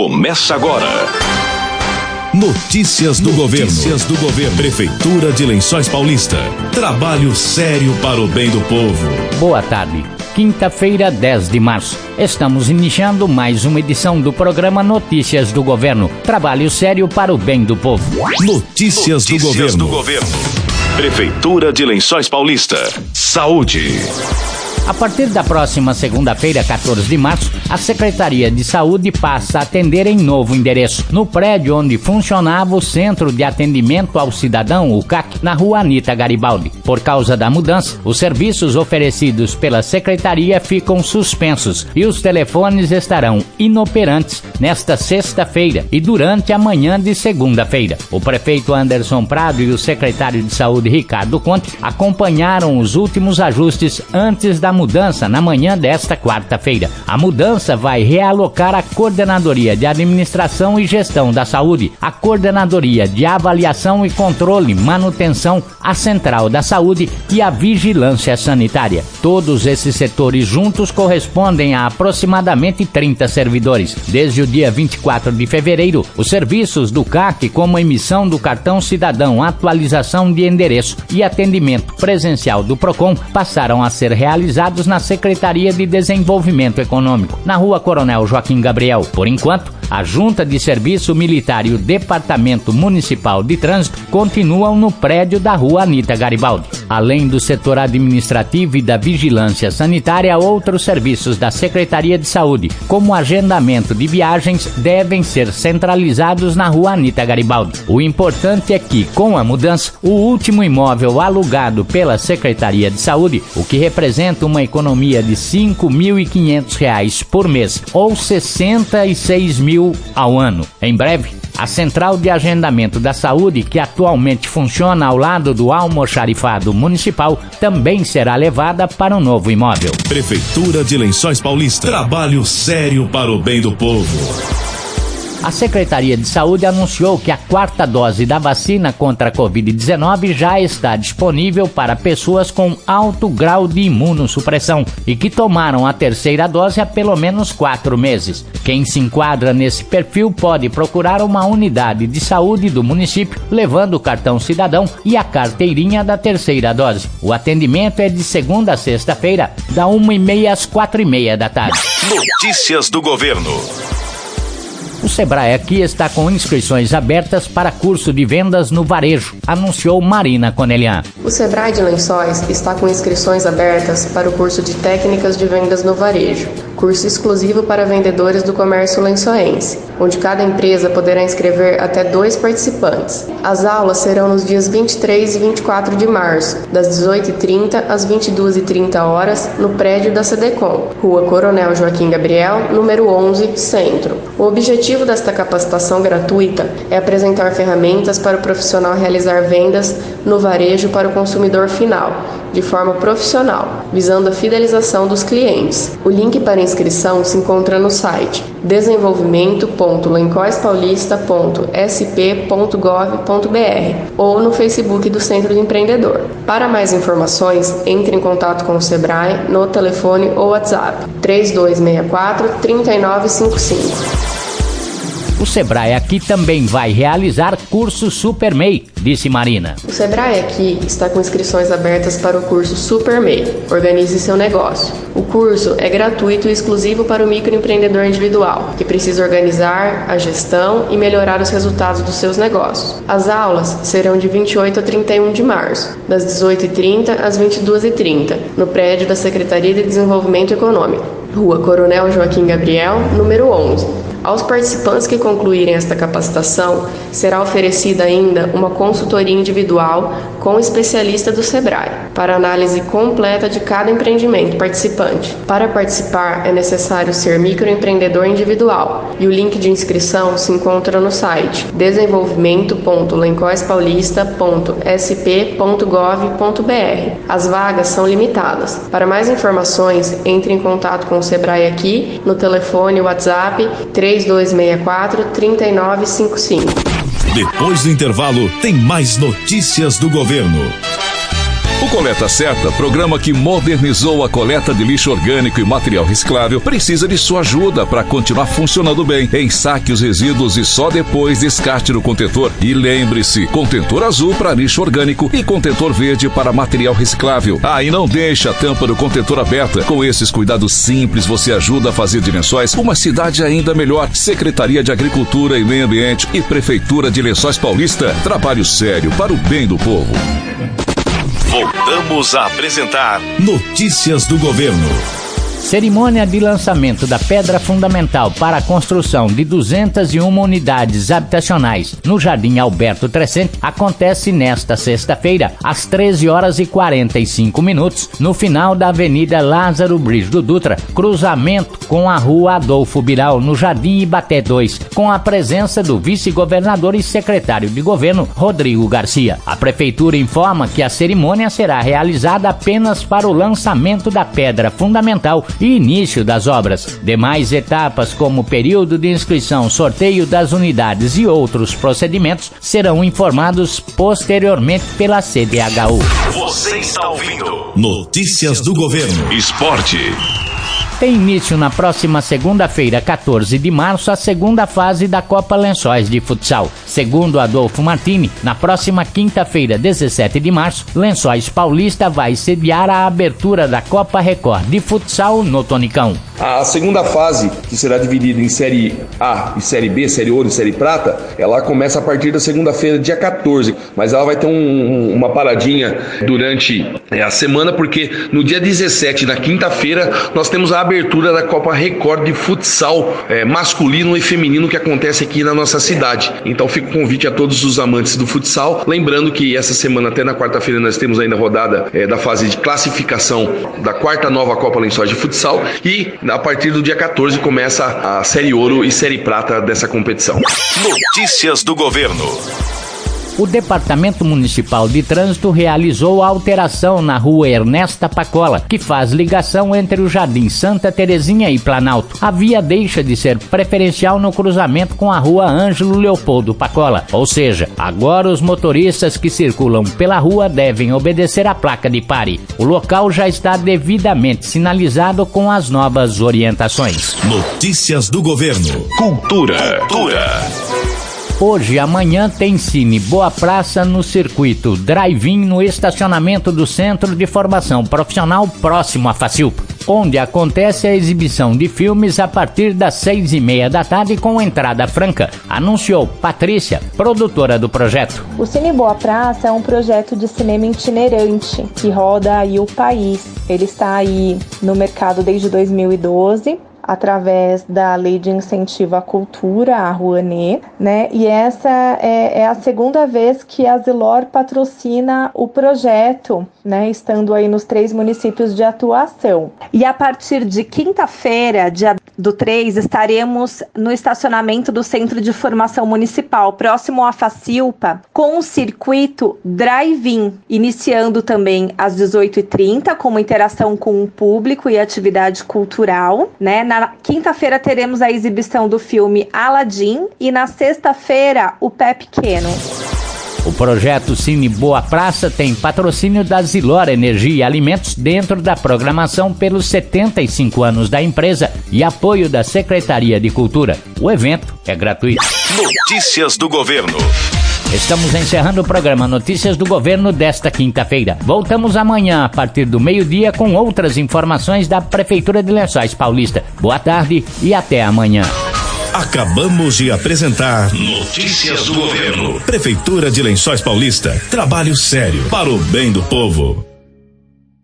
começa agora. Notícias do governo. Notícias do governo. Prefeitura de Lençóis Paulista. Trabalho sério para o bem do povo. Boa tarde. Quinta-feira, 10 de março. Estamos iniciando mais uma edição do programa Notícias do Governo. Trabalho sério para o bem do povo. Notícias, Notícias do, governo. do governo. Prefeitura de Lençóis Paulista. Saúde. A partir da próxima segunda-feira, 14 de março, a Secretaria de Saúde passa a atender em novo endereço, no prédio onde funcionava o Centro de Atendimento ao Cidadão, o CAC, na rua Anita Garibaldi. Por causa da mudança, os serviços oferecidos pela Secretaria ficam suspensos e os telefones estarão inoperantes nesta sexta-feira e durante a manhã de segunda-feira. O prefeito Anderson Prado e o secretário de Saúde Ricardo Conte acompanharam os últimos ajustes antes da mudança na manhã desta quarta-feira. A mudança vai realocar a Coordenadoria de Administração e Gestão da Saúde, a Coordenadoria de Avaliação e Controle, Manutenção, a Central da Saúde e a Vigilância Sanitária. Todos esses setores juntos correspondem a aproximadamente 30 servidores. Desde o dia 24 de fevereiro, os serviços do CAC, como emissão do cartão cidadão, atualização de endereço e atendimento presencial do PROCON, passaram a ser realizados na Secretaria de Desenvolvimento Econômico, na Rua Coronel Joaquim Gabriel. Por enquanto, a Junta de Serviço Militar e o Departamento Municipal de Trânsito continuam no prédio da Rua Anita Garibaldi. Além do setor administrativo e da vigilância sanitária, outros serviços da Secretaria de Saúde, como agendamento de viagens, devem ser centralizados na Rua Anita Garibaldi. O importante é que, com a mudança, o último imóvel alugado pela Secretaria de Saúde, o que representa uma economia de R$ 5.500 por mês ou 66 mil ao ano. Em breve, a central de agendamento da saúde, que atualmente funciona ao lado do almoxarifado municipal, também será levada para um novo imóvel. Prefeitura de Lençóis Paulista. Trabalho sério para o bem do povo a Secretaria de Saúde anunciou que a quarta dose da vacina contra a Covid-19 já está disponível para pessoas com alto grau de imunossupressão e que tomaram a terceira dose há pelo menos quatro meses. Quem se enquadra nesse perfil pode procurar uma unidade de saúde do município, levando o cartão cidadão e a carteirinha da terceira dose. O atendimento é de segunda a sexta-feira, da uma e meia às quatro e meia da tarde. Notícias do Governo. Sebrae aqui está com inscrições abertas para curso de vendas no varejo, anunciou Marina Conelian. O Sebrae de Lençóis está com inscrições abertas para o curso de técnicas de vendas no varejo, curso exclusivo para vendedores do comércio lençoense, onde cada empresa poderá inscrever até dois participantes. As aulas serão nos dias 23 e 24 de março, das 18h30 às 22h30 horas, no prédio da CDCOM, Rua Coronel Joaquim Gabriel, número 11, Centro. O objetivo desta capacitação gratuita é apresentar ferramentas para o profissional realizar vendas no varejo para o consumidor final, de forma profissional, visando a fidelização dos clientes. O link para inscrição se encontra no site desenvolvimento.lencoispaulista.sp.gov.br ou no Facebook do Centro do Empreendedor. Para mais informações, entre em contato com o Sebrae no telefone ou WhatsApp 3264 3955. O Sebrae aqui também vai realizar curso Super MEI, disse Marina. O Sebrae aqui está com inscrições abertas para o curso Super MEI. Organize seu negócio. O curso é gratuito e exclusivo para o microempreendedor individual, que precisa organizar a gestão e melhorar os resultados dos seus negócios. As aulas serão de 28 a 31 de março, das 18h30 às 22h30, no prédio da Secretaria de Desenvolvimento Econômico, Rua Coronel Joaquim Gabriel, número 11. Aos participantes que concluírem esta capacitação, será oferecida ainda uma consultoria individual com o especialista do SEBRAE, para análise completa de cada empreendimento participante. Para participar, é necessário ser microempreendedor individual e o link de inscrição se encontra no site desenvolvimento.lencoispaulista.sp.gov.br. As vagas são limitadas. Para mais informações, entre em contato com o SEBRAE aqui no telefone WhatsApp 3 3264 3955. Depois do intervalo, tem mais notícias do governo. O Coleta Certa, programa que modernizou a coleta de lixo orgânico e material reciclável, precisa de sua ajuda para continuar funcionando bem. Ensaque os resíduos e só depois descarte no contentor. E lembre-se, contentor azul para lixo orgânico e contentor verde para material reciclável. Ah, e não deixe a tampa do contentor aberta. Com esses cuidados simples, você ajuda a fazer de Lençóis uma cidade ainda melhor. Secretaria de Agricultura e Meio Ambiente e Prefeitura de Lençóis Paulista. Trabalho sério para o bem do povo. Voltamos a apresentar Notícias do Governo. Cerimônia de lançamento da pedra fundamental para a construção de 201 unidades habitacionais no Jardim Alberto Trescente acontece nesta sexta-feira, às 13 horas e 45 minutos, no final da Avenida Lázaro Brígido Dutra, cruzamento com a Rua Adolfo Biral, no Jardim Ibaté 2, com a presença do vice-governador e secretário de governo, Rodrigo Garcia. A prefeitura informa que a cerimônia será realizada apenas para o lançamento da pedra fundamental e início das obras. Demais etapas, como período de inscrição, sorteio das unidades e outros procedimentos, serão informados posteriormente pela CDHU. Você está ouvindo Notícias do Governo. Esporte. Tem início na próxima segunda-feira, 14 de março, a segunda fase da Copa Lençóis de Futsal. Segundo Adolfo Martini, na próxima quinta-feira, 17 de março, Lençóis Paulista vai sediar a abertura da Copa Record de Futsal no Tonicão. A segunda fase, que será dividida em Série A e Série B, Série Ouro e Série Prata, ela começa a partir da segunda-feira, dia 14, mas ela vai ter um, uma paradinha durante é, a semana, porque no dia 17, na quinta-feira, nós temos a abertura da Copa Record de Futsal é, masculino e feminino que acontece aqui na nossa cidade. Então fica o convite a todos os amantes do futsal, lembrando que essa semana, até na quarta-feira, nós temos ainda rodada é, da fase de classificação da quarta nova Copa Lençóis de Futsal e a partir do dia 14 começa a Série Ouro e Série Prata dessa competição. Notícias do Governo. O Departamento Municipal de Trânsito realizou a alteração na rua Ernesta Pacola, que faz ligação entre o Jardim Santa Terezinha e Planalto. A via deixa de ser preferencial no cruzamento com a rua Ângelo Leopoldo Pacola, ou seja, agora os motoristas que circulam pela rua devem obedecer à placa de pare. O local já está devidamente sinalizado com as novas orientações. Notícias do Governo. Cultura. Cultura. Hoje amanhã tem Cine Boa Praça no circuito Drive-In no estacionamento do Centro de Formação Profissional próximo à Facilpa, onde acontece a exibição de filmes a partir das seis e meia da tarde com entrada franca, anunciou Patrícia, produtora do projeto. O Cine Boa Praça é um projeto de cinema itinerante que roda aí o país. Ele está aí no mercado desde 2012 através da Lei de Incentivo à Cultura, a Rouanet, né? E essa é, é, a segunda vez que a Zilor patrocina o projeto, né? Estando aí nos três municípios de atuação. E a partir de quinta-feira, dia do 3, estaremos no estacionamento do Centro de Formação Municipal, próximo à Facilpa, com o circuito Drive-In, iniciando também às 18h30, com uma interação com o público e atividade cultural, né? Na quinta-feira teremos a exibição do filme Aladdin e na sexta-feira o Pé Pequeno. O projeto Cine Boa Praça tem patrocínio da Zilor Energia e Alimentos dentro da programação pelos 75 anos da empresa e apoio da Secretaria de Cultura. O evento é gratuito. Notícias do Governo. Estamos encerrando o programa Notícias do Governo desta quinta-feira. Voltamos amanhã a partir do meio-dia com outras informações da Prefeitura de Lençóis Paulista. Boa tarde e até amanhã. Acabamos de apresentar Notícias do Governo. Prefeitura de Lençóis Paulista. Trabalho sério para o bem do povo.